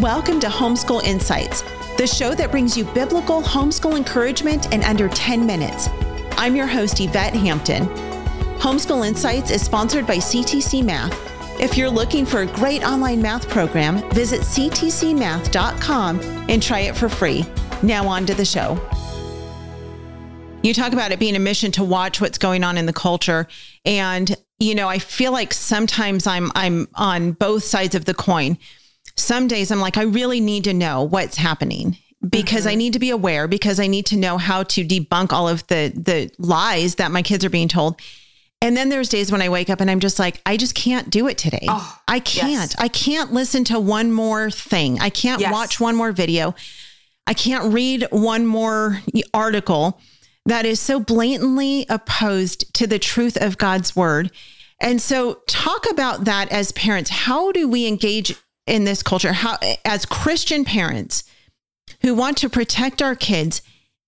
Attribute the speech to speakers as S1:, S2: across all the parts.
S1: Welcome to Homeschool Insights, the show that brings you biblical homeschool encouragement in under 10 minutes. I'm your host, Yvette Hampton. Homeschool Insights is sponsored by CTC Math. If you're looking for a great online math program, visit ctcmath.com and try it for free. Now, on to the show. You talk about it being a mission to watch what's going on in the culture. And, you know, I feel like sometimes I'm I'm on both sides of the coin some days I'm like, I really need to know what's happening because mm-hmm. I need to be aware because I need to know how to debunk all of the the lies that my kids are being told. And then there's days when I wake up and I'm just like, I just can't do it today. Oh, I can't. Yes. I can't listen to one more thing. I can't yes. watch one more video. I can't read one more article that is so blatantly opposed to the truth of God's word. And so, talk about that as parents. How do we engage in this culture how as christian parents who want to protect our kids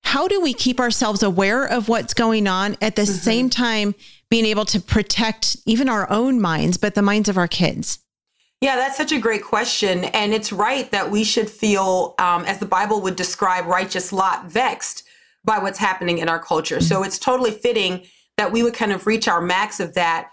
S1: how do we keep ourselves aware of what's going on at the mm-hmm. same time being able to protect even our own minds but the minds of our kids?
S2: Yeah that's such a great question. And it's right that we should feel um, as the bible would describe righteous lot vexed by what's happening in our culture. So it's totally fitting that we would kind of reach our max of that.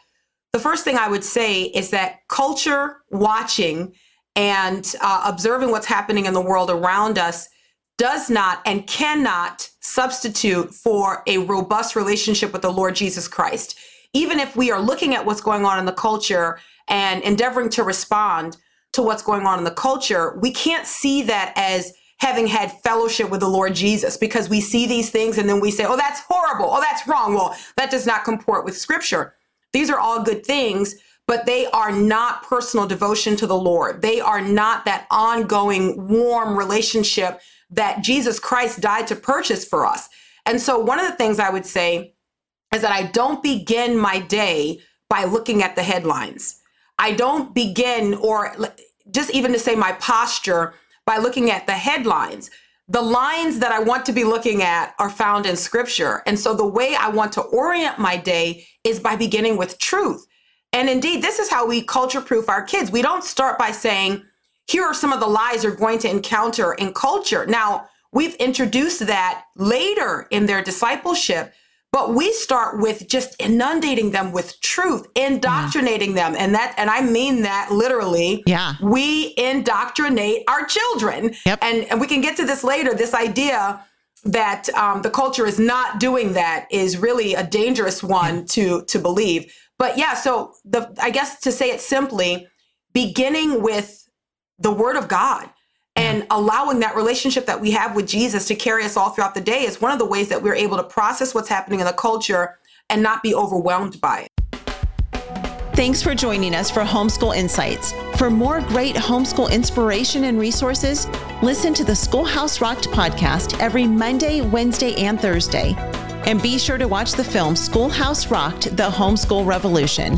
S2: The first thing i would say is that culture watching and uh, observing what's happening in the world around us does not and cannot substitute for a robust relationship with the Lord Jesus Christ. Even if we are looking at what's going on in the culture and endeavoring to respond to what's going on in the culture, we can't see that as having had fellowship with the Lord Jesus because we see these things and then we say, oh, that's horrible. Oh, that's wrong. Well, that does not comport with scripture. These are all good things, but they are not personal devotion to the Lord. They are not that ongoing warm relationship that Jesus Christ died to purchase for us. And so, one of the things I would say is that I don't begin my day by looking at the headlines. I don't begin, or just even to say my posture, by looking at the headlines. The lines that I want to be looking at are found in scripture. And so, the way I want to orient my day is by beginning with truth. And indeed, this is how we culture proof our kids. We don't start by saying, here are some of the lies you're going to encounter in culture. Now, we've introduced that later in their discipleship, but we start with just inundating them with truth, indoctrinating yeah. them. And that, and I mean that literally.
S1: Yeah.
S2: We indoctrinate our children.
S1: Yep.
S2: And, and we can get to this later, this idea that um, the culture is not doing that is really a dangerous one to to believe. But yeah, so the I guess to say it simply, beginning with the word of God and mm-hmm. allowing that relationship that we have with Jesus to carry us all throughout the day is one of the ways that we're able to process what's happening in the culture and not be overwhelmed by it.
S1: Thanks for joining us for Homeschool Insights. For more great homeschool inspiration and resources, listen to the Schoolhouse Rocked podcast every Monday, Wednesday, and Thursday. And be sure to watch the film Schoolhouse Rocked The Homeschool Revolution.